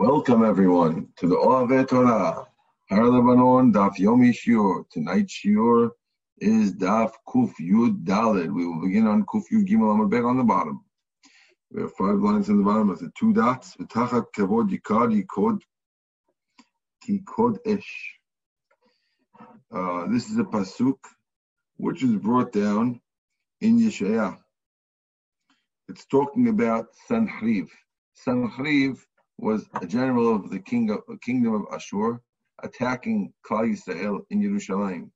Welcome everyone to the Oave Torah, Har Lebanon, Daf Yomi Shiur. Tonight's Shiur is Daf Kuf Yud Daled. We will begin on Kuf Yud Gimel Amud Bet on the bottom. We have five lines in the bottom with the two dots. V'tachat kavod yikad yikod kikod ish. Uh, this is a pasuk which is brought down in Yeshaya. It's talking about Sanchriv. Sanchriv was a general of the king of, kingdom of Ashur attacking Klal Yisrael in Jerusalem.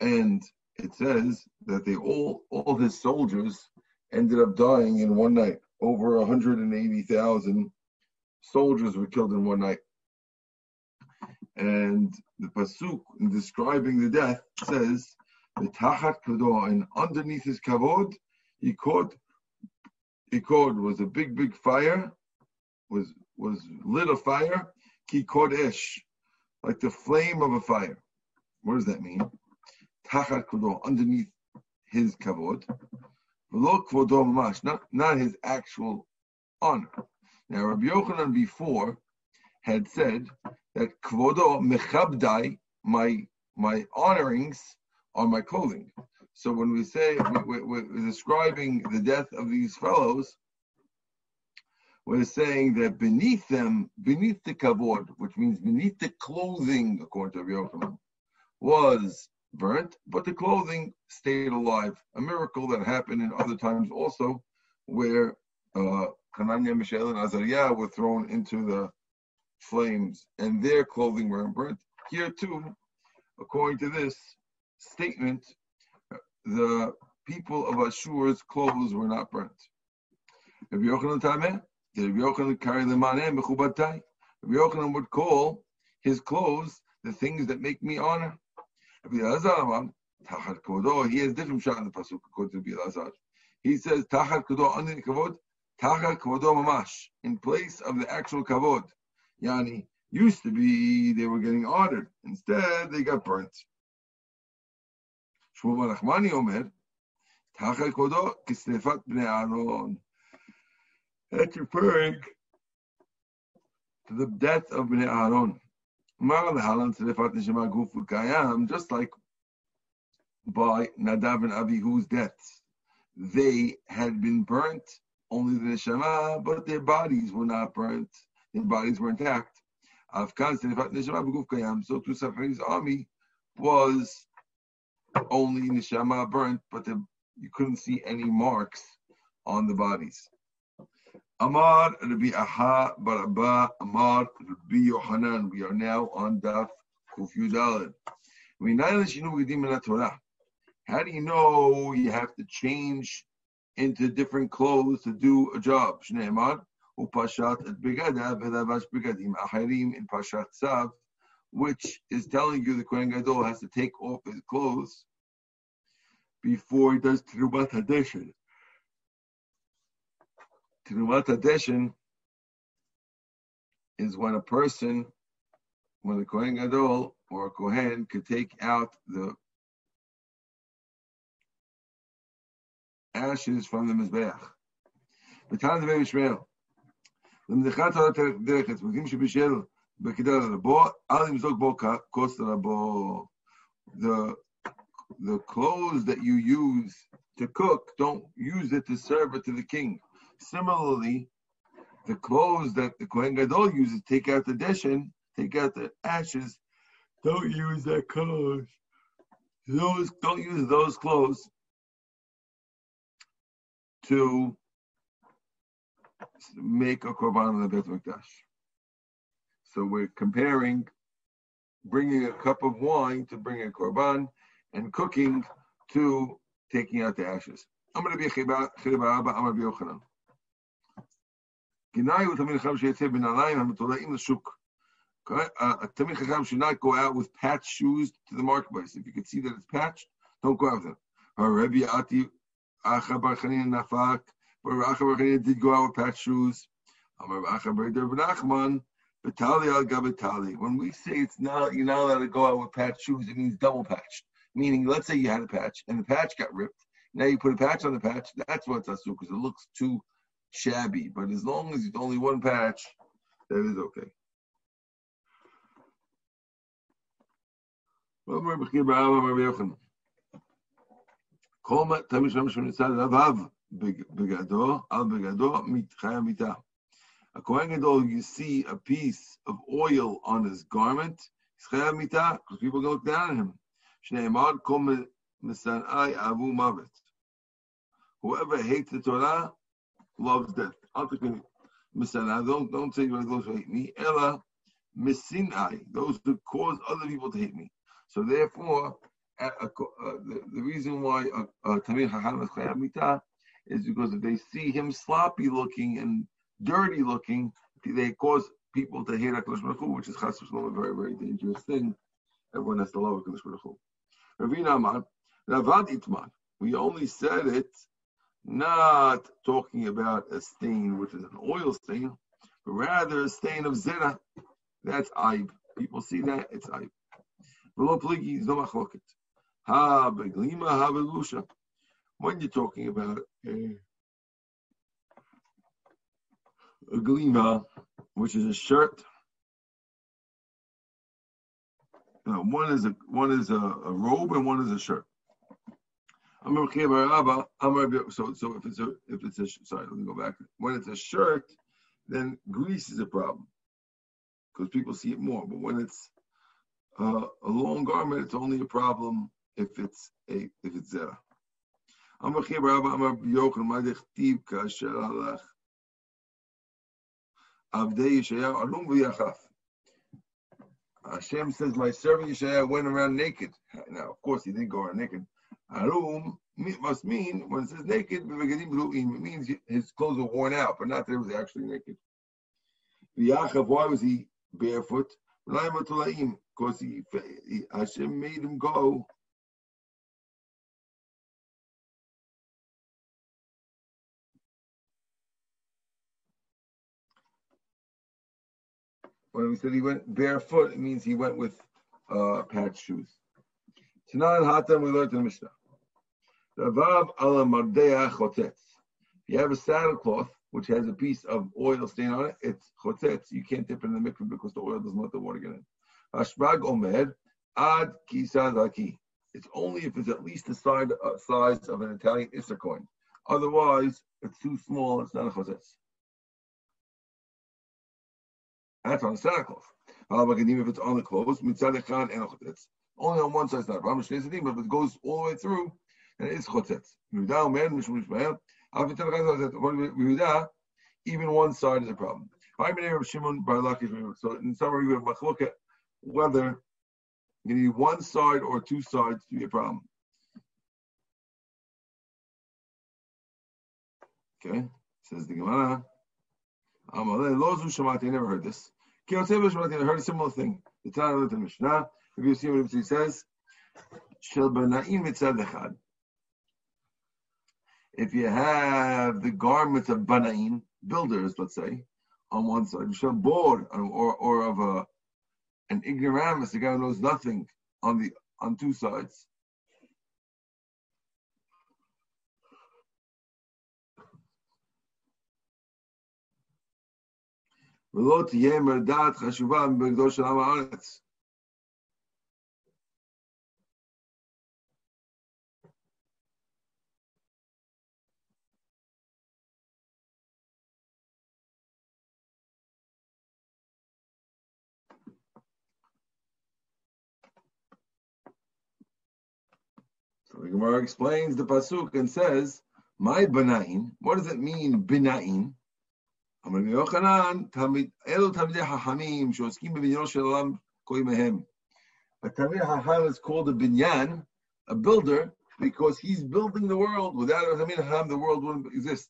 And it says that they all all his soldiers ended up dying in one night. Over 180,000 soldiers were killed in one night. And the pasuk in describing the death says the tachat kador and underneath his kavod he caught he caught was a big big fire was was lit a fire, ki kodesh, like the flame of a fire. What does that mean? Tachat kodo, underneath his kavod. V'lo kvodo mamash, not, not his actual honor. Now, Rabbi Yochanan before had said that kvodo mechabdai, my my honorings are my clothing. So when we say we, we, we're describing the death of these fellows, we're saying that beneath them, beneath the kavod, which means beneath the clothing, according to Yochanan, was burnt, but the clothing stayed alive. A miracle that happened in other times also, where uh, Hananiah, Mishael, and Azariah were thrown into the flames, and their clothing were burnt. Here too, according to this statement, the people of Ashur's clothes were not burnt. Rabbi Yochanan the Rabbi Yochanan carry the manem mechubatai. Rabbi Yochanan would call his clothes the things that make me honor. Rabbi Elazar tachat kodo. He has different shot in the pasuk according to Rabbi Elazar. He says tachat kodo under the kavod, tachat kodo mamash in place of the actual kavod. Yani used to be they were getting honored. Instead, they got burnt. Shmuel Nachmani Omer, tachat kodo kisnefat bnei Aaron. That's referring to the death of Bnei Aaron. Just like by Nadav and Abihu's deaths, they had been burnt, only the neshama, but their bodies were not burnt. Their bodies were intact. So to Safari's army was only neshama burnt, but the, you couldn't see any marks on the bodies. Amar Rabbi Aha Baraba Amar Rabbi Yohanan. We are now on Daf Kuf Yudalad. How do you know you have to change into different clothes to do a job? Shneimar upashat et begadav velavash begadim acharim in pashat tzav, which is telling you the Kohen Gadol has to take off his clothes before he does Terumat Hadeshin. Terumat Hadeshin is when a person, when the Kohen Gadol or a Kohen could take out the ashes from the Mizbeach. בטעם דבר ישמעאל, למדחת על הדרכת, מגדים שבשל בכדי רבו, אל ימזוג בו כוס רבו. The the clothes that you use to cook, don't use it to serve it to the king. Similarly, the clothes that the Kohen Gadol uses, take out the deshin, take out the ashes, don't use that clothes. Those don't use those clothes to make a korban in the Beit Mikdash. So we're comparing bringing a cup of wine to bring a korban and cooking to taking out the ashes. I'm going to be a chiba, chiba, I'm going to be. גנאי הוא תלמיד חכם שיוצא בנעליים המתולעים לשוק. A Talmid Chacham should not go out with patched shoes to the marketplace. If you can see that it's patched, don't go out with them. Rabbi Ati Acha Bar Nafak, but Acha Bar did go out with patched shoes. Amar Acha Bar Nachman, Batali Al Gabatali. When we say it's not, you're not allowed to go out with patched shoes, it means double patched. Meaning, let's say you had a patch and the patch got ripped. Now you put a patch on the patch. That's what's asu because it looks too shabby. But as long as it's only one patch, that is okay. A Kohen Gadol, you see a piece of oil on his garment, because people look down at him. Whoever hates the Torah loves death. Misanai, don't, don't say those who hate me. Ella misinai, those who cause other people to hate me. So therefore, uh, uh, the, the, reason why Talmid Hacham is is because if they see him sloppy looking and dirty looking, they cause people to hate HaKadosh Baruch which is chas a very, very dangerous thing. Everyone has to love HaKadosh Baruch Hu. Ravina Amar, Ravad Itman. We only said it not talking about a stain, which is an oil stain, but rather a stain of zera. That's aib. People see that, it's aib. When you're talking about a, a glima, which is a shirt. No, one is a one is a, a robe and one is a shirt. So so if it's a if it's a sorry, let me go back. When it's a shirt, then grease is a problem because people see it more. But when it's uh, a long garment, it's only a problem if it's a if it's zera. Avdei Yeshayahu Alum v'yachaf. Hashem says, my servant Yeshayahu went around naked. Now, of course, he didn't go around naked. Alum must mean, when it says naked, it means his clothes were worn out, but not that he was actually naked. V'yachaf, why was he barefoot? Because he, he, Hashem made him go When we said he went barefoot, it means he went with uh, patch shoes. Tanan Hatam, we learned in the Mishnah. If you have a saddlecloth which has a piece of oil stain on it, it's chotetz. You can't dip it in the mikveh because the oil doesn't let the water get in. Rashbag omer ad kisa zaki. It's only if it's at least the size, uh, size of an Italian Isser coin. Otherwise, it's too small. It's not a chotetz. That's on the Claus. If it's on the clothes, it's only on one side. It's not but if it goes all the way through, then it's chotzetz. Even one side is a problem. So in summary, we have look at whether you need one side or two sides to be a problem. Okay, says the Gemara. I never heard this. I heard a similar thing. The Tanah of the Mishnah. If you see what he says, If you have the garments of banaim, builders, let's say, on one side, shall board or or of a an ignoramus, the guy who knows nothing, on the on two sides. ולא תהיה מרדעת חשובה מבגדו של עם הארץ. the Gemara explains the pasuk and says, "My banain." What does it mean, binain? אמר רבי יוחנן, אלו תלמידי חכמים שעוסקים בבניינו של העולם, קוראים להם. התלמיד החכם is called a binyan, a builder, because he's building the world. Without a Talmid Hacham, the world wouldn't exist.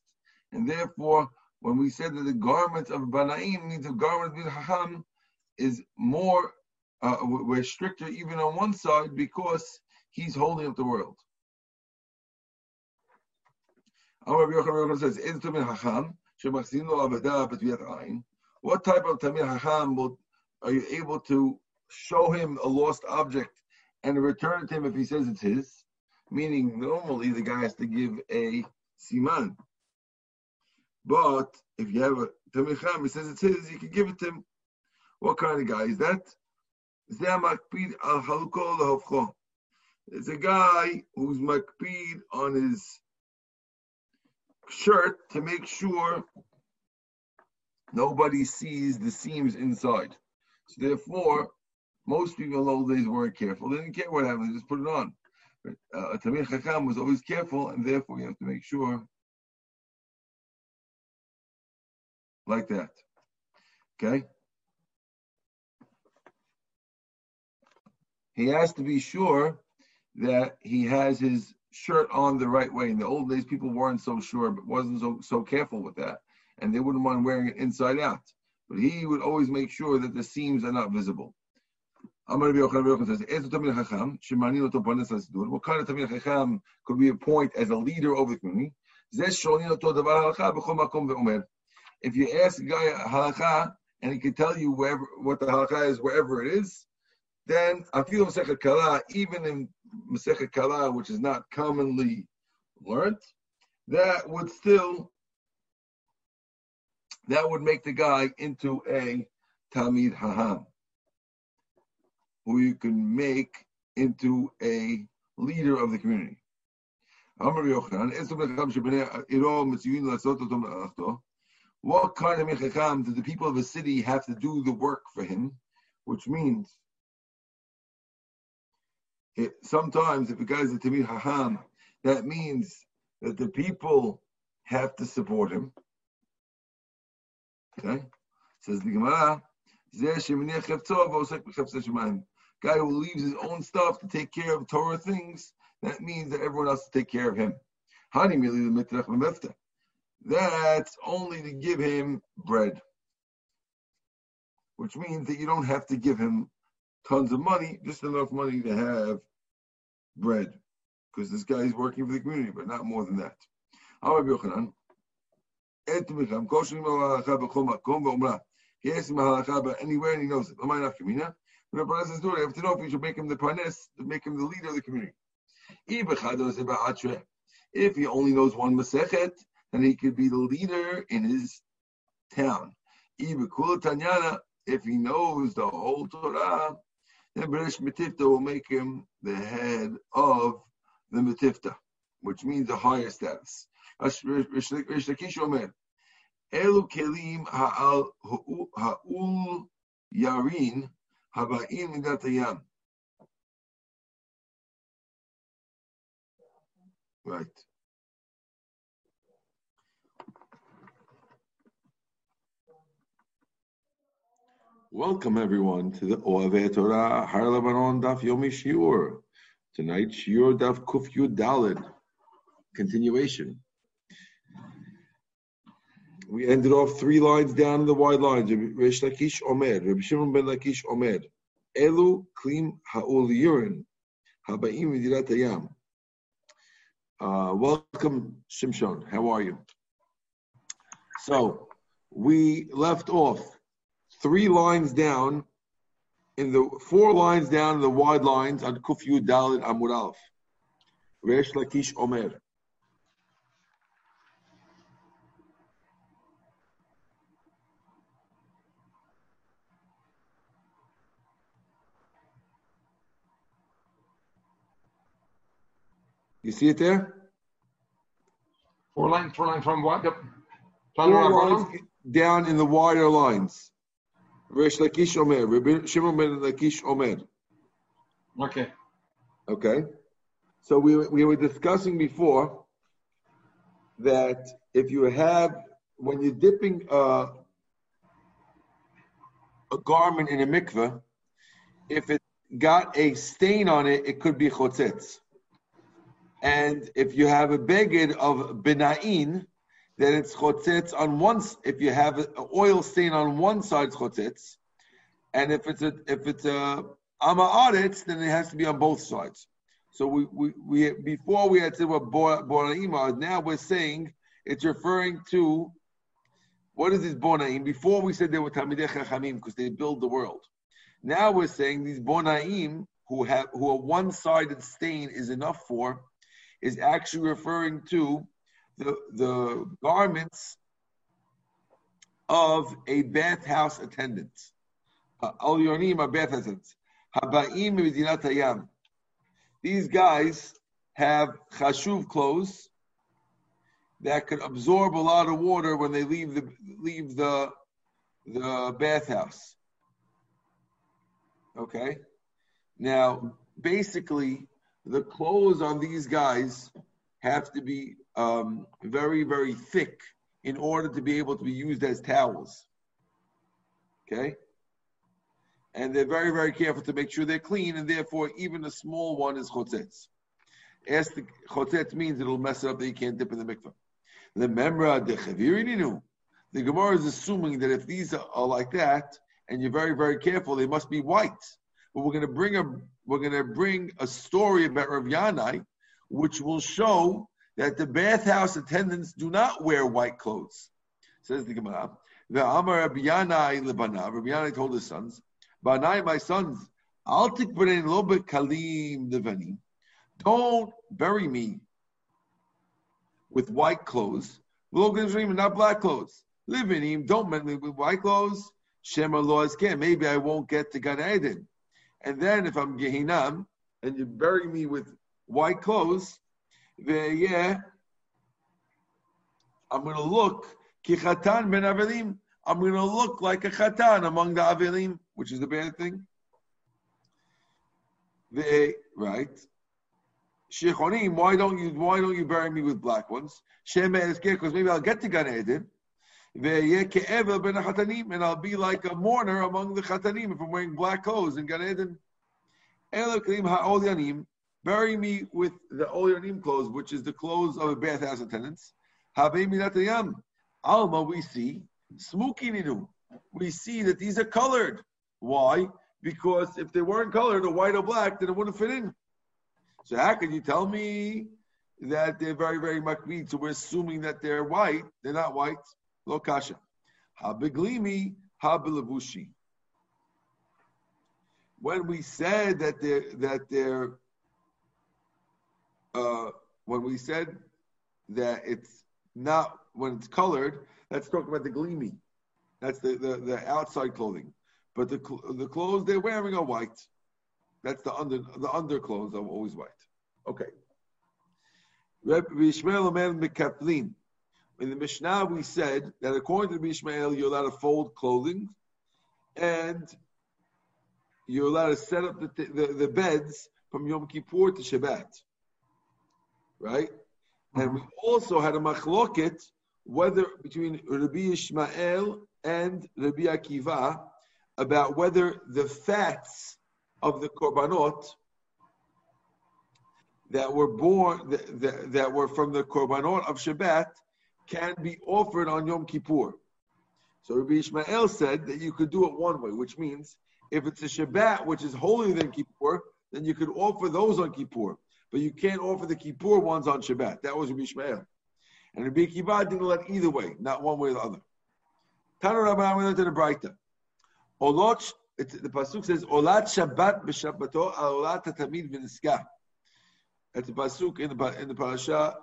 And therefore, when we said that the garment of Banaim means the garment of Hacham is more, uh, we're stricter even on one side because he's holding up the world. Yochanan says, "Is Talmid Hacham what type of Talmid Hacham will, are you able to show him a lost object and return it to him if he says it's his? Meaning, normally the guy has to give a siman. But if you have a Talmid Chacham, he says it's his, you can give it to him. What kind of guy is that? It's a guy who's makpid on his shirt to make sure nobody sees the seams inside. So therefore, most people in those days weren't careful. They didn't care what happened; they just put it on. But uh, Talmid Chacham was always careful, and therefore you have to make sure like that. Okay. He has to be sure that he has his shirt on the right way. In the old days, people weren't so sure, but wasn't so so careful with that, and they wouldn't mind wearing it inside out. But he would always make sure that the seams are not visible. Says, What kind of Talmid Chacham could be appointed as a leader over the community? If you ask a guy halacha and he can tell you wherever what the halacha is, wherever it is, then Afilu Masechet Kala, even in Masechet Kala, which is not commonly learned, that would still that would make the guy into a Talmid Haham, who you can make into a leader of the community. What kind of mechacham do the people of a city have to do the work for him? Which means it, sometimes if a guy is a Talmid Haham, that means that the people have to support him. Okay? Says the Gemara, guy who leaves his own stuff to take care of Torah things, that means that everyone else to take care of him. That's only to give him bread, which means that you don't have to give him tons of money, just enough money to have bread, because this guy is working for the community, but not more than that. He asked him halacha about anywhere, and he knows it. Am I not kamina? The brother says, "Do I have to know if should make him the make him the leader of the community." If he only knows one masechet, then he could be the leader in his town. If he knows the whole Torah, then Beresh Metifta will make him the head of the Metifta, which means a higher status. Rish Lakish Omer, Elu kelim ha'ul yarin haba'im midat hayam. Right. Welcome everyone to the Oave Torah Har Lebanon Daf Yomi Shiur. Tonight Shiur Daf Kuf Yud Dalid. Continuation we ended off three lines down the wide lines. Rish Lakish Omer, Rabbi Shimon ben Lakish Omer, Elu Klim Ha'ul Yurin, Habaim Midirat Hayam. Uh, welcome, Shimshon. How are you? So, we left off three lines down in the four lines down in the wide lines on Kufyu Dalit Amud Alf. Resh Lakish Omer. You see it there? Four lines, four lines from what? Yep. Four lines down in the wider lines. Resh Lakish Omer, Shimon ben Lakish Omer. Okay. Okay. So we, we were discussing before that if you have, when you're dipping a, a garment in a mikveh, if it got a stain on it, it could be chotzetz. And if you have a beged of benain, then it's chotzetz on one. If you have an oil stain on one side, it's chotzetz, and if it's a if it's a ama amaaretz, then it has to be on both sides. So we we, we before we had said what bonaim now we're saying it's referring to what is this bonaim? Before we said they were talmidei chachamim because they build the world. Now we're saying these bonaim who have who a one-sided stain is enough for is actually referring to the, the garments of a bathhouse attendant. Al Yonim are bath attendants. These guys have chashuv clothes that can absorb a lot of water when they leave the leave the the bathhouse. Okay. Now, basically, the clothes on these guys have to be um, very, very thick in order to be able to be used as towels. Okay? And they're very, very careful to make sure they're clean, and therefore, even a small one is chotzetz. As the chotzetz means it'll mess it up that you can't dip in the mikvah. The memra de chavirininu. The Gemara is assuming that if these are, are like that, and you're very, very careful, they must be white. But we're going to bring a we're going to bring a story about Rav Yanai, which will show that the bathhouse attendants do not wear white clothes. Says the Gemara. The Amar Rabbi Yanai told his sons, "Banai, my sons, I'll take lo kalim devanim. Don't bury me with white clothes. Not black clothes. Live. Don't bury me with white clothes. Shema laws can. Maybe I won't get to Gan Eden. And then if I'm Gehinam and you bury me with white clothes, I'm going to look kichatan ben avelim. I'm going to look like a chatan among the avelim, which is the bad thing. Right. Shechonim, why don't you why don't you bury me with black ones? Shema because maybe I'll get to Gan Eden. And I'll be like a mourner among the chatanim if I'm wearing black clothes in Gan Eden. Bury me with the olyanim clothes, which is the clothes of a bathhouse attendants. Alma, we see smukininu. We see that these are colored. Why? Because if they weren't colored or white or black, then it wouldn't fit in. So how can you tell me that they're very, very makbid? So we're assuming that they're white. They're not white. Lo kasha. Habiglimi, habilavushi. When we said that they're that they're Uh, when we said that it's not when it's colored, that's talking about the gleamy. That's the, the, the outside clothing. But the the clothes they're wearing are white. That's the under the underclothes are always white. Okay. Ishmael Mekaplin. In the Mishnah, we said that according to Ishmael, you're allowed to fold clothing, and you're allowed to set up the, the, the beds from Yom Kippur to Shabbat. Right? Mm-hmm. And we also had a machloket whether between Rabbi Ishmael and Rabbi Akiva about whether the fats of the korbanot that were born that, that, that were from the korbanot of Shabbat can be offered on Yom Kippur. So Rabbi Ishmael said that you could do it one way, which means if it's a Shabbat, which is holier than Kippur, then you could offer those on Kippur. But you can't offer the Kippur ones on Shabbat. That was Rabbi Ishmael. And Rabbi Akiva didn't let either way, not one way or the other. Tana Rabbi went into the Breita. Olot, the pasuk says, "Olat Shabbat b'Shabbato, olat tamid v'niska." That's the pasuk in the in the parasha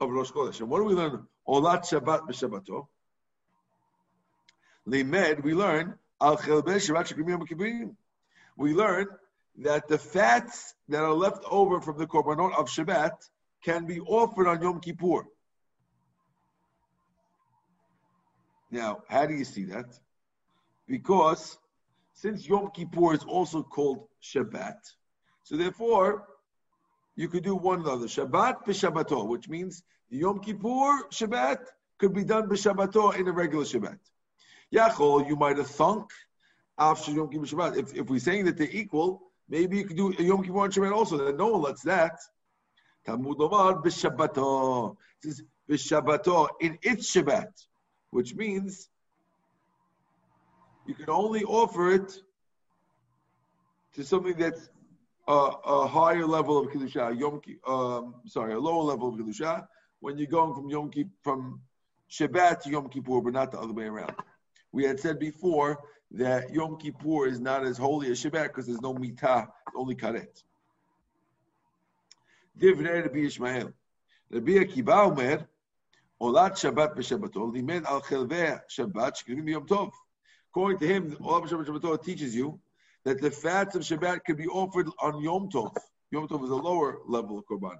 of Rosh Chodesh. And what do we learn? Olat Shabbat b'Shabbato. Limed, we learn al Shabbat We learn that the fats that are left over from the korbanot of Shabbat can be offered on Yom Kippur. Now, how do you see that? Because since Yom Kippur is also called Shabbat, so therefore you could do one or the other. Shabbat b'Shabbato, which means Yom Kippur Shabbat could be done b'Shabbato in a regular Shabbat. Yachol, you might have thunk after Yom Kippur Shabbat. If, if we're saying that they're equal, maybe you could do a Yom Kippur and Shabbat also. Then no one lets that. Talmud Omar b'Shabbato. It says b'Shabbato in its Shabbat, which means you can only offer it to something that's a, a higher level of kedusha, Yom um, sorry, a lower level of kedusha, when you're going from Yom Kippur, from Shabbat to Yom Kippur, but not the other way around. We had said before that Yom Kippur is not as holy as Shabbat because there's no mitah, only karet. Divrei Rabbi Ishmael. Rabbi Akiva Omer, Olat Shabbat b'Shabbatot, limed al chelvei Shabbat shkivim b'Yom Tov. According to him, Olat Shabbat b'Shabbatot teaches you that the fats of Shabbat can be offered on Yom Tov. Yom Tov is a lower level of Korban.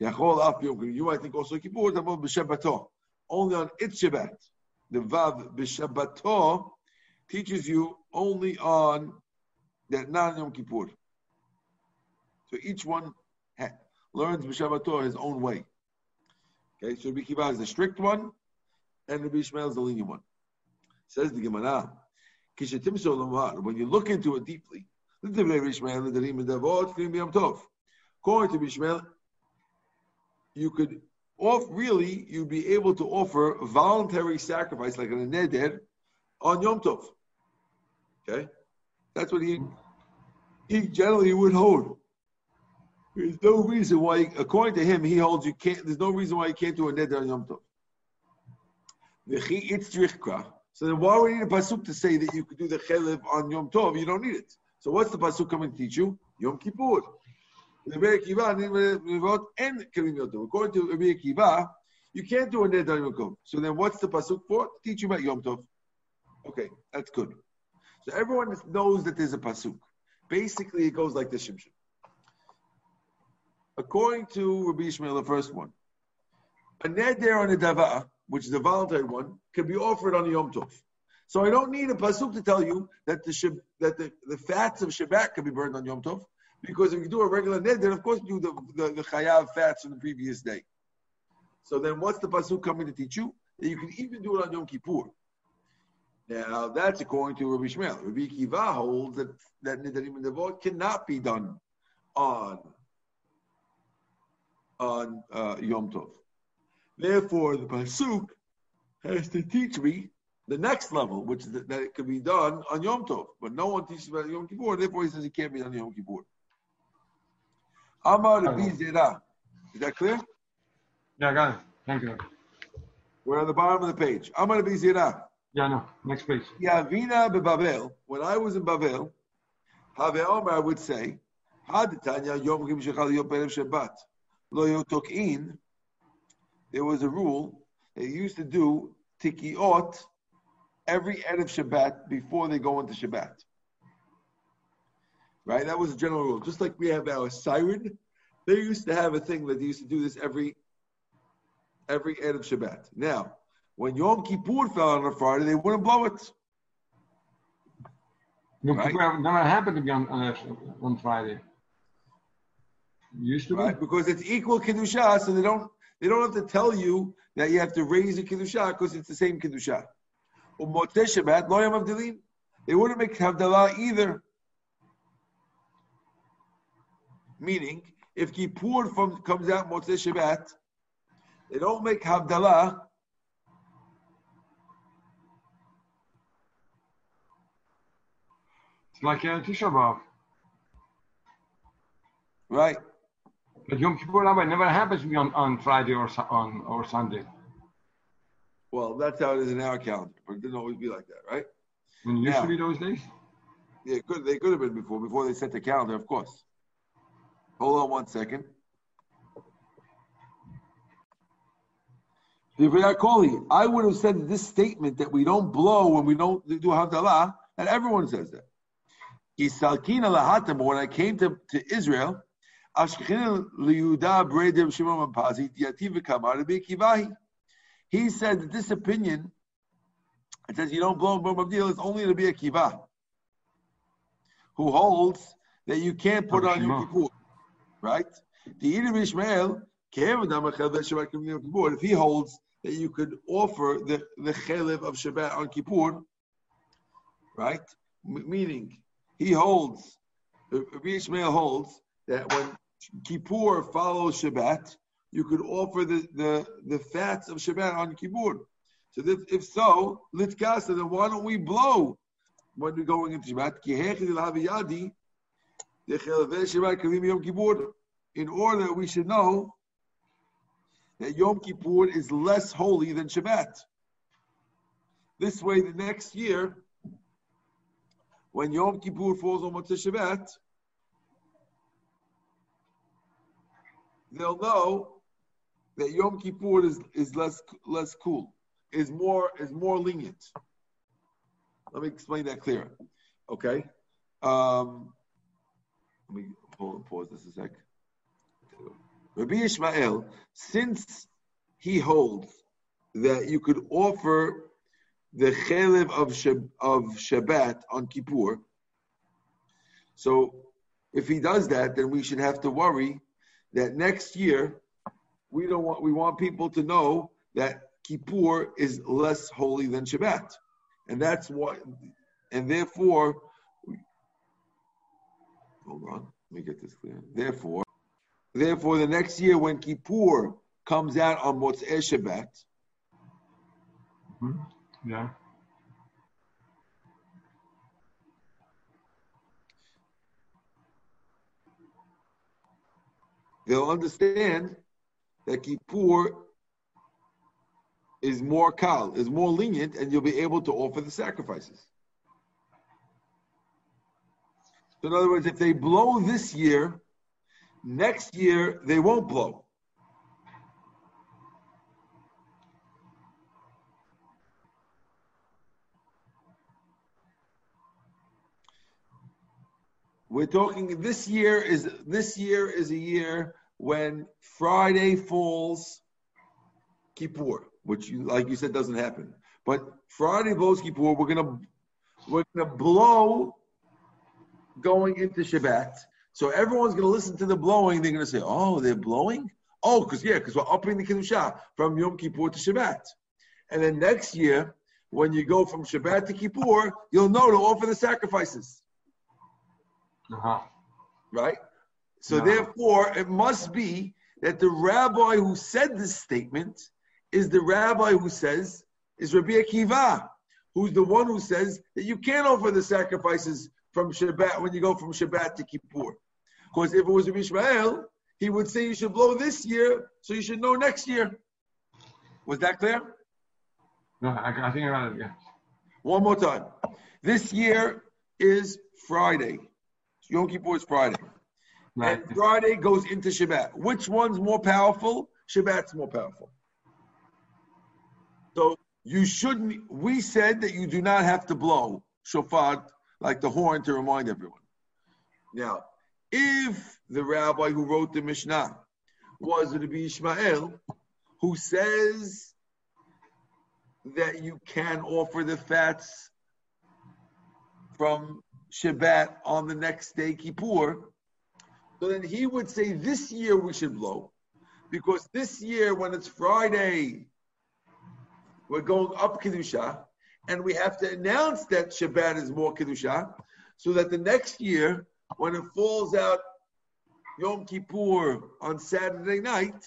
Yachol af Yom Kippur. You, I think, also Kippur. Only on its Shabbat. The Vav b'Shabbatot teaches you only on that non Yom Kippur. So each one ha- learns b'Shabbatot his own way. Okay, so Rabbi Kiva is the strict one, and Rabbi Ishmael is the lenient one. Says the Gemara. When you look into it deeply, according to Rabbi Ishmael, you could off really you'd be able to offer voluntary sacrifice like a neder on Yom Tov. Okay, that's what he he generally would hold. There's no reason why, according to him, he holds you can't. There's no reason why you can't do a neder on Yom Tov. So then, why would you need a pasuk to say that you could do the chelev on Yom Tov? You don't need it. So what's the pasuk coming to teach you? Yom Kippur. Rabbi Akiva and Tov. According to Rabbi Akiva, you can't do a neder Yom Tov. So then, what's the pasuk for? Teach you about Yom Tov. Okay, that's good. So everyone knows that there's a pasuk. Basically, it goes like this, Shimshon. According to Rabbi Ishmael, the first one, a neder on a dava, which is a voluntary one, can be offered on a Yom Tov. So I don't need a pasuk to tell you that the that the, the fats of Shabbat can be burned on Yom Tov, because if you do a regular neder, then of course you do the, the, the chayav fats from the previous day. So then what's the pasuk coming to teach you? That you can even do it on Yom Kippur. Now that's according to Rabbi Ishmael. Rabbi Kiva holds that that nidarim and devot cannot be done on on uh, Yom Tov. Therefore, the pasuk has to teach me the next level, which is that, it can be done on Yom Tov, but no one teaches about Yom Kippur. Therefore, he says it can't be done on Yom Kippur. Amar Rabbi Zera. Is that clear? Yeah, I got it. Thank you. We're on the bottom of the page. Amar Rabbi Zera. Yeah, no. Next page. Yavina beBavel. When I was in Bavel, Have Omer would say, Haditanya Yom Kippur Shechal Yom Perev Shabbat. Lo Yotokin. There was a rule. They used to do tikiot every end of Shabbat before they go into Shabbat. Right? That was a general rule. Just like we have our siren, they used to have a thing that they used to do this every every end of Shabbat. Now, when Yom Kippur fell on a Friday, they wouldn't blow it. Yom Right. Kippur never happened to be on, on, on Friday. Used to Right? be. Because it's equal Kiddushah, so they don't they don't have to tell you that you have to raise the Kiddushah because it's the same Kiddushah. Umotzei Shabbat, lo yom havdilin. They wouldn't make Havdalah either. Meaning, if Kippur from, comes out Motzei Shabbat, they don't make Havdalah. It's like uh, Tisha B'Av. Right? But Yom Kippur Rabbi never happens to be on, on Friday or on or Sunday. Well, that's how it is in our calendar, but it didn't always be like that, right? When it used Yeah. to be those days. Yeah, could, they could have been before, before they set the calendar, of course. Hold on one second. I would have said this statement that we don't blow when we don't do Havdalah, and everyone says that. When I came to, to Israel, Ashkechina liyuda bredim shimon mapazi diativ v'kamar Rabbi Kivahi. He said that this opinion, it says you don't blow Bom Abdil, is only to be a kiva who holds that you can't put on Yom Kippur, right? The Edom Ishmael, if he holds that you could offer the, the chelev of Shabbat on Kippur, right? M- meaning, he holds, Rabbi Ishmael holds that when Kippur follows Shabbat, you could offer the, the, the fats of Shabbat on Kippur. So if, if so, litkasa, then why don't we blow when we're going into Shabbat? In order, we should know that Yom Kippur is less holy than Shabbat. This way, the next year, when Yom Kippur falls on Motzei Shabbat, they'll know that Yom Kippur is, is less less cool, is more is more lenient. Let me explain that clearer. Okay. Um, let me pause this a sec. Rabbi Ishmael, since he holds that you could offer the chelev of Shab- of Shabbat on Kippur, so if he does that, then we should have to worry that next year we don't want we want people to know that Kippur is less holy than Shabbat, and that's what, and therefore, hold on, let me get this clear. Therefore, therefore, the next year when Kippur comes out on Motzei Shabbat, Mhm. Yeah. they'll understand that Kippur is more kal, is more lenient, and you'll be able to offer the sacrifices. So in other words, if they blow this year, next year they won't blow. We're talking this year is this year is a year when Friday falls Kippur, which you like you said doesn't happen. But Friday blows Kippur, we're gonna we're gonna blow going into Shabbat. So everyone's gonna listen to the blowing. They're gonna say, "Oh, they're blowing." Oh, because yeah, because we're upping the kedusha from Yom Kippur to Shabbat. And then next year, when you go from Shabbat to Kippur, you'll know to offer the sacrifices Uh-huh. right? So No. therefore, it must be that the rabbi who said this statement is the rabbi who says is Rabbi Akiva, who's the one who says that you can't offer the sacrifices from Shabbat when you go from Shabbat to Kippur. Because if it was Rabbi Ishmael, he would say you should blow this year, so you should know next year. Was that clear? No, I, I think I got it. Yeah. One more time. This year is Friday. Yom Kippur is Friday. Right. And Friday goes into Shabbat. Which one's more powerful? Shabbat's more powerful. So you shouldn't. We said that you do not have to blow shofar like the horn to remind everyone. Now, if the rabbi who wrote the Mishnah was Rabbi Ishmael, who says that you can offer the fats from Shabbat on the next day, Kippur, so then he would say this year we should blow. Because this year, when it's Friday, we're going up Kedusha, and we have to announce that Shabbat is more Kedusha, so that the next year, when it falls out Yom Kippur on Saturday night,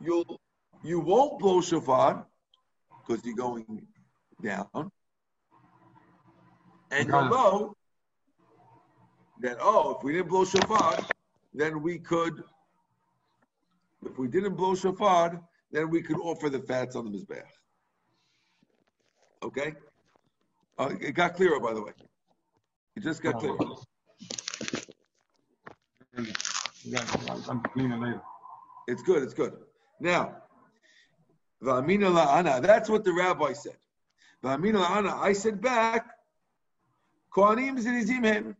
you'll you won't blow shofar because you're going down, and you'll know that oh, if we didn't blow shofar, then we could. If we didn't blow shofar, then we could offer the fats on the mizbeach. Okay, uh, it got clearer, by the way. It just got clearer. It's good. It's good. Now, la'ana. That's what the rabbi said. La'ana. I said back. Hem.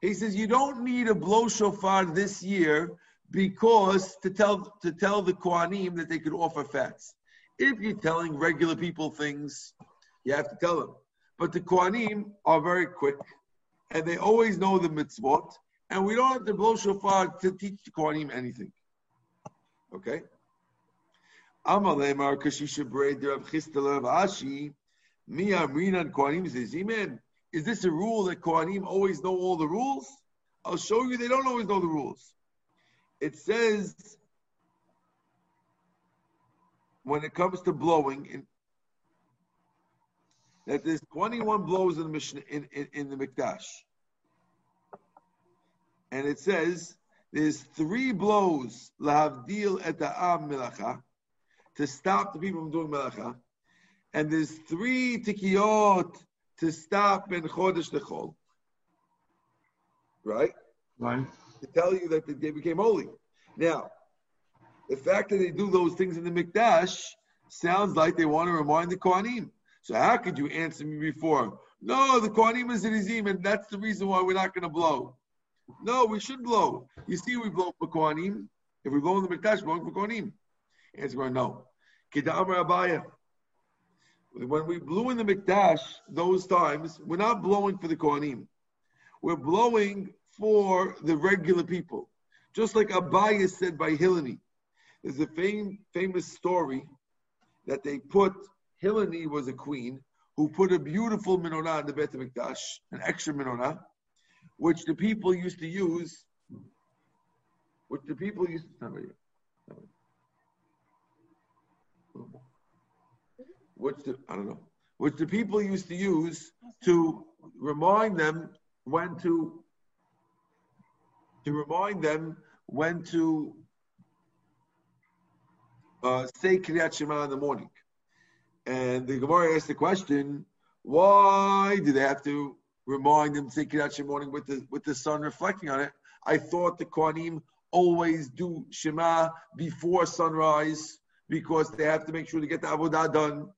He says you don't need a blow shofar this year because to tell to tell the Kohanim that they could offer fats. If you're telling regular people things, you have to tell them. But the Kohanim are very quick, and they always know the mitzvot, and we don't have to blow shofar to teach the Kohanim anything. Okay? Amalemar kashisha braid Rav Rav Ashi mi amrinan Kohanim zezimen. Is this a rule that Kohanim always know all the rules? I'll show you they don't always know the rules. It says when it comes to blowing in, that there's 21 blows in the Mishnah, in, in, in the Mikdash. And it says there's three blows lahavdil et ha'am melacha to stop the people from doing melacha, and there's three tikiyot to stop in chodesh lechol. Right Right. to tell you that they became holy. Now, the fact that they do those things in the Mikdash sounds like they want to remind the Kohanim. So how could you answer me before? No, the Kohanim is Izim, and that's the reason why we're not going to blow. No, we should blow. You see, we blow for Kohanim. If we blow in the Mikdash, we're blowing for Kohanim. Answer going, no. Kedamar Abaye. When we blew in the Mikdash those times, we're not blowing for the Kohanim. We're blowing for the regular people. Just like Abaye said by Hilani. There's a fam- famous story that they put, Hilani was a queen who put a beautiful menorah in the Beit HaMikdash, an extra menorah, which the people used to use, which the people used to, which the, I don't know, which the people used to use to remind them when to, to remind them when to uh, say Kriyat Shema in the morning. And the Gemara asked the question, why do they have to remind them to Shema morning with the with the sun reflecting on it? I thought the Kohanim always do Shema before sunrise because they have to make sure to get the Avodah done.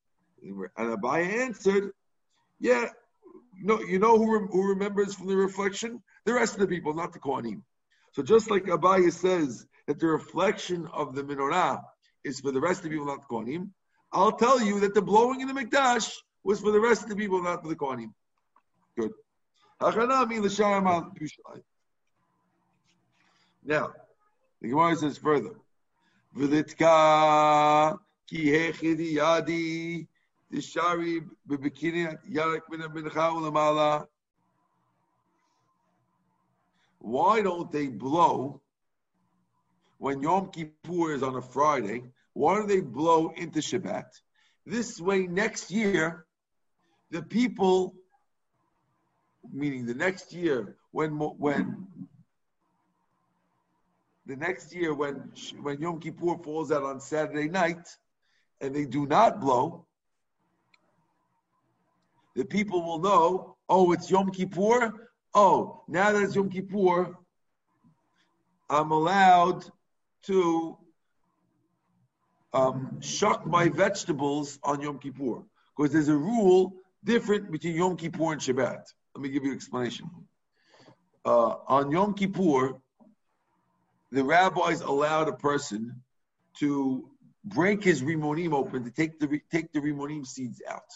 And Abaye answered, yeah, no, you know who, who remembers from the reflection? The rest of the people, not the Kohanim. So just like Abaye says that the reflection of the menorah is for the rest of the people, not the Kohanim, I'll tell you that the blowing in the Mikdash was for the rest of the people, not for the Kohanim. Good. Now, the Gemara says further. Why don't they blow when Yom Kippur is on a Friday? Why don't they blow into Shabbat? This way, next year, the people, meaning the next year, when when the next year when when Yom Kippur falls out on Saturday night, and they do not blow, the people will know, oh, it's Yom Kippur. Oh, now that it's Yom Kippur, I'm allowed to um, shuck my vegetables on Yom Kippur because there's a rule different between Yom Kippur and Shabbat. Let me give you an explanation. Uh, on Yom Kippur, the rabbis allowed a person to break his rimonim open to take the take the rimonim seeds out.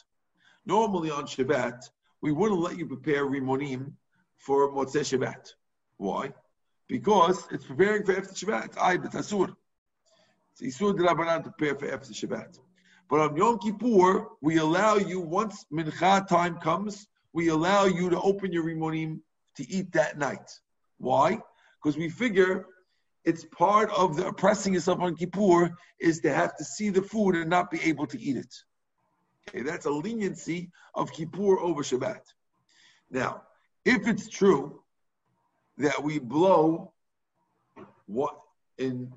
Normally on Shabbat, we wouldn't let you prepare rimonim for Motzei Shabbat. Why? Because it's preparing for after Shabbat. It's Aibet It's Isur Rabbanan to prepare for after Shabbat. But on Yom Kippur, we allow you, once Mincha time comes, we allow you to open your rimonim to eat that night. Why? Because we figure it's part of the oppressing yourself on Kippur is to have to see the food and not be able to eat it. Okay, that's a leniency of Kippur over Shabbat. Now, if it's true that we blow what in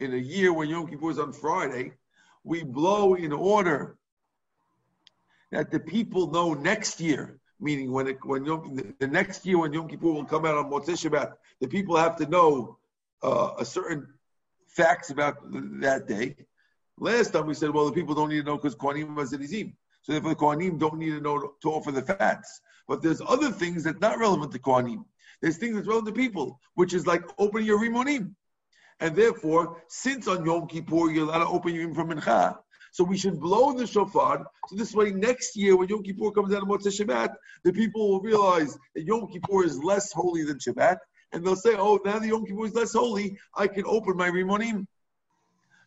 in a year when Yom Kippur is on Friday, we blow in order that the people know next year, meaning when it, when Yom, the next year when Yom Kippur will come out on Motzei Shabbat, the people have to know uh, a certain facts about that day. Last time we said, well, the people don't need to know because Kohanim was Izim. So therefore, the Kohanim don't need to know to offer the fats. But there's other things that's not relevant to Kohanim. There's things that's relevant to people, which is like opening your Rimonim. And therefore, since on Yom Kippur you're allowed to open your from Mincha, so we should blow the shofar. So this way, next year when Yom Kippur comes out of Motzei Shabbat, the people will realize that Yom Kippur is less holy than Shabbat, and they'll say, "Oh, now the Yom Kippur is less holy. I can open my rimonim."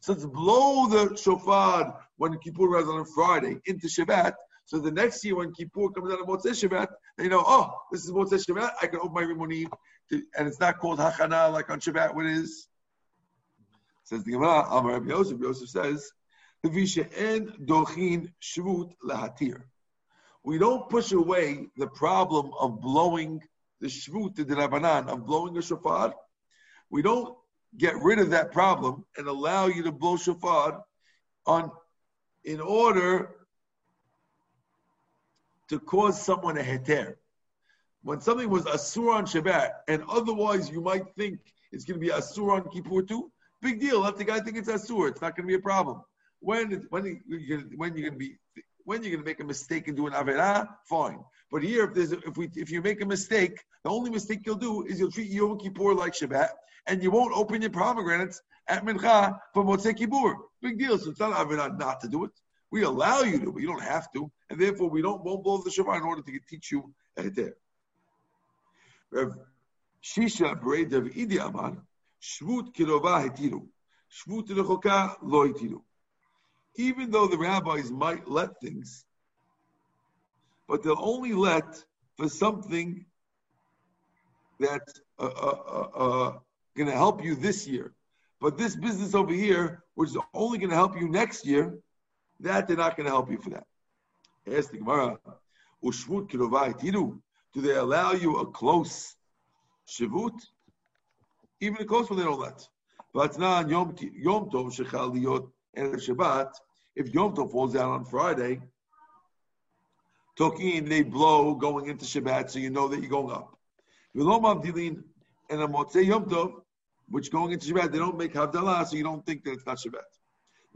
So let's blow the shofar when Kippur runs on a Friday into Shabbat. So the next year when Kippur comes out of Motzei Shabbat, they know, oh, this is Motzei Shabbat. I can open my rimonim, and it's not called hachana like on Shabbat. What is? Says the Gemara, Amar Rabbi Yosef. Yosef says, "The vishen dochin shvut lahatir." We don't push away the problem of blowing the shvut, the rabbanan of blowing a shofar. We don't get rid of that problem and allow you to blow shofar on in order to cause someone a heter. When something was asur on Shabbat, and otherwise you might think it's going to be asur on Kippur too, big deal. Let the guy think it's asur. It's not going to be a problem. When when you when you're going to be when you're going to make a mistake and do an avera, fine. But here, if there's if we if you make a mistake, the only mistake you'll do is you'll treat Yom Kippur like Shabbat, and you won't open your pomegranates at Mincha for Motzei Kippur. Big deal. So it's not avera not to do it. We allow you to, but you don't have to, and therefore we don't won't blow the Shabbat in order to teach you a heter. Shisha Bered of Idi Amar, Shvut Kirova Hetiru, Shvut Rechoka Lo Hetiru. Even though the rabbis might let things, but they'll only let for something that's uh, uh, uh, uh going to help you this year. But this business over here, which is only going to help you next year, that they're not going to help you for that. Ask the Gemara, do they allow you a close Shavut? Even a close one they don't let. But now Yom Yom Tov Shechal Liot and Shabbat, if Yom Tov falls out on Friday, Tokin, they blow going into Shabbat, so you know that you're going up. V'lom Avdilin and a Motzei Yom Tov, which going into Shabbat, they don't make Havdalah, so you don't think that it's not Shabbat.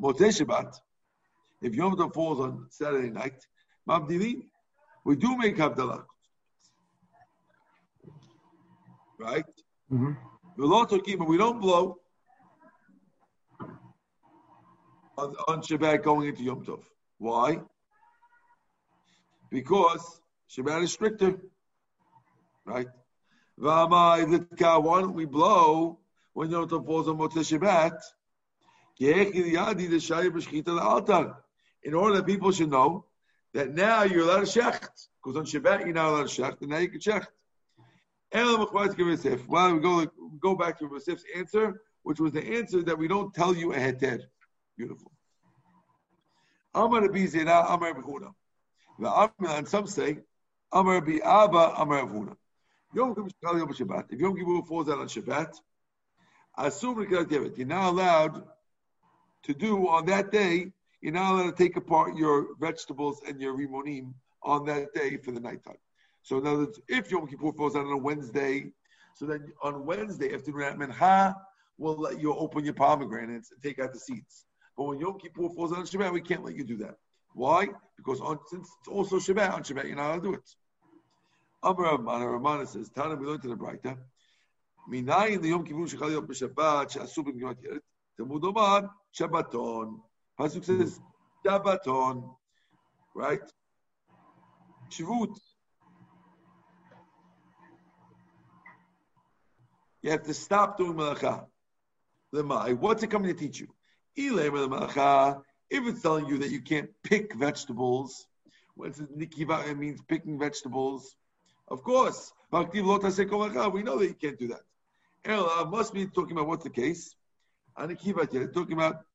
Motzei Shabbat, if Yom Tov falls on Saturday night, Mabdilin, we do make Havdalah. Right? Mm-hmm. But we don't blow on, on Shabbat going into Yom Tov. Why? Because Shabbat is stricter. Right? Why don't we blow when Yom Tov falls on Motzei Shabbat? In order that people should know that now you're allowed to shecht. Because on Shabbat you're not allowed to shecht, and now you can shecht. Well, we go, go back to Rasif's answer, which was the answer that we don't tell you a heter. Beautiful. Amar Rabbi Zera, Amar Rabbi And some say, Amar Rabbi Abba, Amar Rabbi Yom Kippur Yom Shabbat. If Yom Kippur falls out on Shabbat, assume you're not allowed to do on that day you're not allowed to take apart your vegetables and your rimonim on that day for the nighttime. So in other words, if Yom Kippur falls out on a Wednesday, so then on Wednesday after at Mincha, we'll let you open your pomegranates and take out the seeds. But when Yom Kippur falls out on Shabbat, we can't let you do that. Why? Because on, since it's also Shabbat, on Shabbat you're not allowed to do it. Amar Rav Mana, Ramana says, Tana, we learned to the Minayin the Yom Kippur shechal yom b'Shabbat, she'asu b'Gimot Yeret, Talmud Omar, Shabbaton. Pasuk says Shabbaton, right? Shvut. You have to stop doing malacha. What's it coming to teach you? If it's telling you that you can't pick vegetables, when it nikiva, it means picking vegetables. Of course, we know that you can't do that. Ella must be talking about what's the case. Anikiva, talking about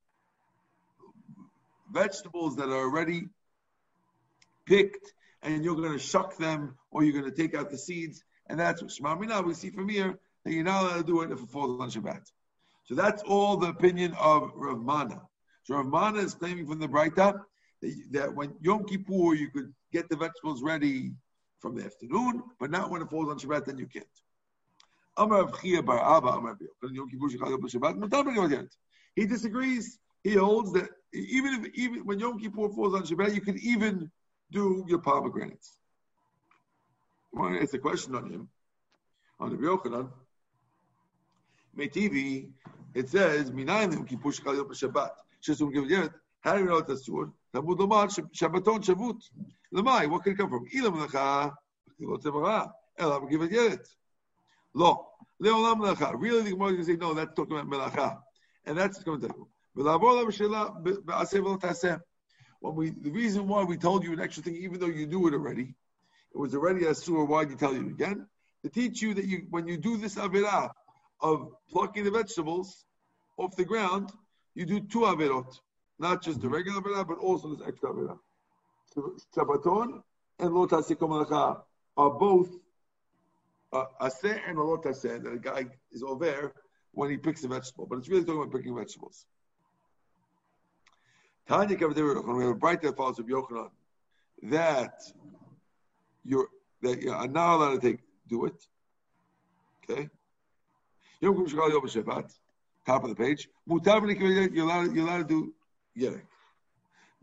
vegetables that are already picked and you're going to shuck them or you're going to take out the seeds. And that's what Shema Mina, we see from here that you're not allowed to do it it falls on Shabbat. So that's all the opinion of Rav Mana. So Rav Mana is claiming from the Braita that, that when Yom Kippur you could get the vegetables ready from the afternoon, but not when it falls on Shabbat, then you can't. He disagrees. He holds that even if even when Yom Kippur falls on Shabbat, you can even do your pomegranates. I want to ask a question on him. On the Yochanan, Meitivi, it says, Minayim Yom Kippur Shechal Yom Shabbat. Shesum Gevdet. How do you know that's word? Talmud Lomar Shabbaton Shavut. Lemai, what can it come from? Ilam Lecha, Kilot Zemara, Elam Gevdet. Lo, Leolam Lecha. Really, the Gemara is going to say, no, that's talking about Melacha. And that's going to tell you. When we, the reason why we told you an extra thing, even though you knew it already, it was already a surah. Why did you tell you again? To teach you that you, when you do this avirah of plucking the vegetables off the ground, you do two avirot, not just the regular avirah, but also this extra avirah. So, Shabbaton and lo are both uh, aseh and lo taseh. That a guy is over when he picks a vegetable, but it's really talking about picking vegetables. Tanya when we have a Braita that follows of Yochanan, that you're that you are not allowed to take do it. Okay. Yom Kippur Shechal Yom Shabbat. top of the page. Mutav you're allowed, you're allowed to do yerek.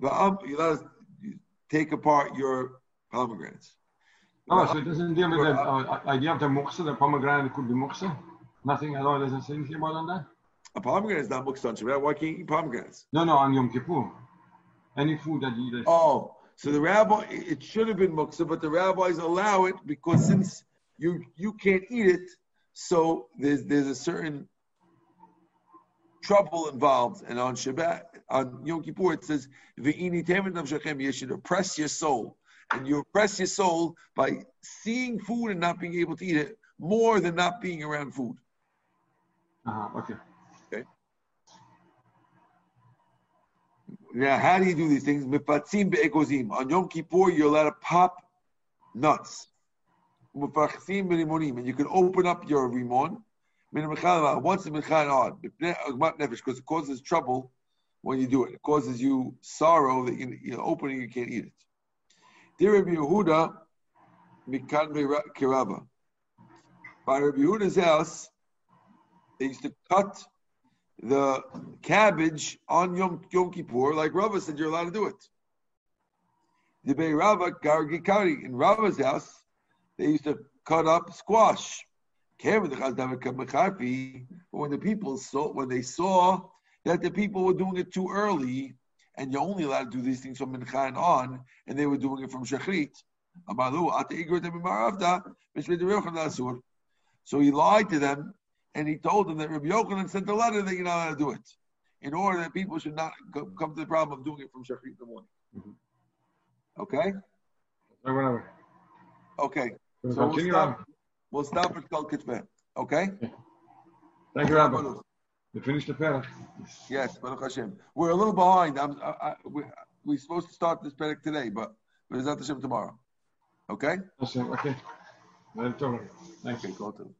You're allowed to take apart your pomegranates. Oh, so it doesn't deal with the uh, idea of the muksa, the pomegranate could be muksa? Nothing at all, doesn't say anything about on that? A pomegranate is not muksa on Shabbat. Why can't you eat pomegranates? No, no, on Yom Kippur. Any food that you eat. Oh, so the rabbi, it should have been muksa, but the rabbis allow it because since you you can't eat it, so there's there's a certain trouble involved. And on Shabbat, on Yom Kippur, it says, "Ve'ini temet nafshachem." You should oppress your soul, and you oppress your soul by seeing food and not being able to eat it more than not being around food. Uh-huh, okay. Now, how do you do these things? On Yom Kippur, you're allowed to pop nuts. And you can open up your rimon. Once the mechan on, because it causes trouble when you do it. It causes you sorrow that you, you're opening, you can't eat it. Dear Rabbi Yehuda, mikan kirava. By Rabbi Yehuda's house, they used to cut the cabbage on Yom, Yom Kippur, like Rava said, you're allowed to do it. The Rava Gargikari in Rava's house, they used to cut up squash. But when the people saw, when they saw that the people were doing it too early, and you're only allowed to do these things from Mincha and on, and they were doing it from Shachrit. So he lied to them and he told them that Rabbi Yochanan sent a letter that you're not allowed to do it, in order that people should not come to the problem of doing it from Shachrit in the morning. Mm-hmm. Okay. Okay. So we'll stop, we'll stop at Kol Kitve. Okay. Thank you, Rabbi. We finished the parak. Yes, Baruch Hashem. We're a little behind. I'm, I, I, we, we're supposed to start this parak today, but but it's not the Hashem tomorrow. Okay. Hashem. Okay. Thank you. Go to.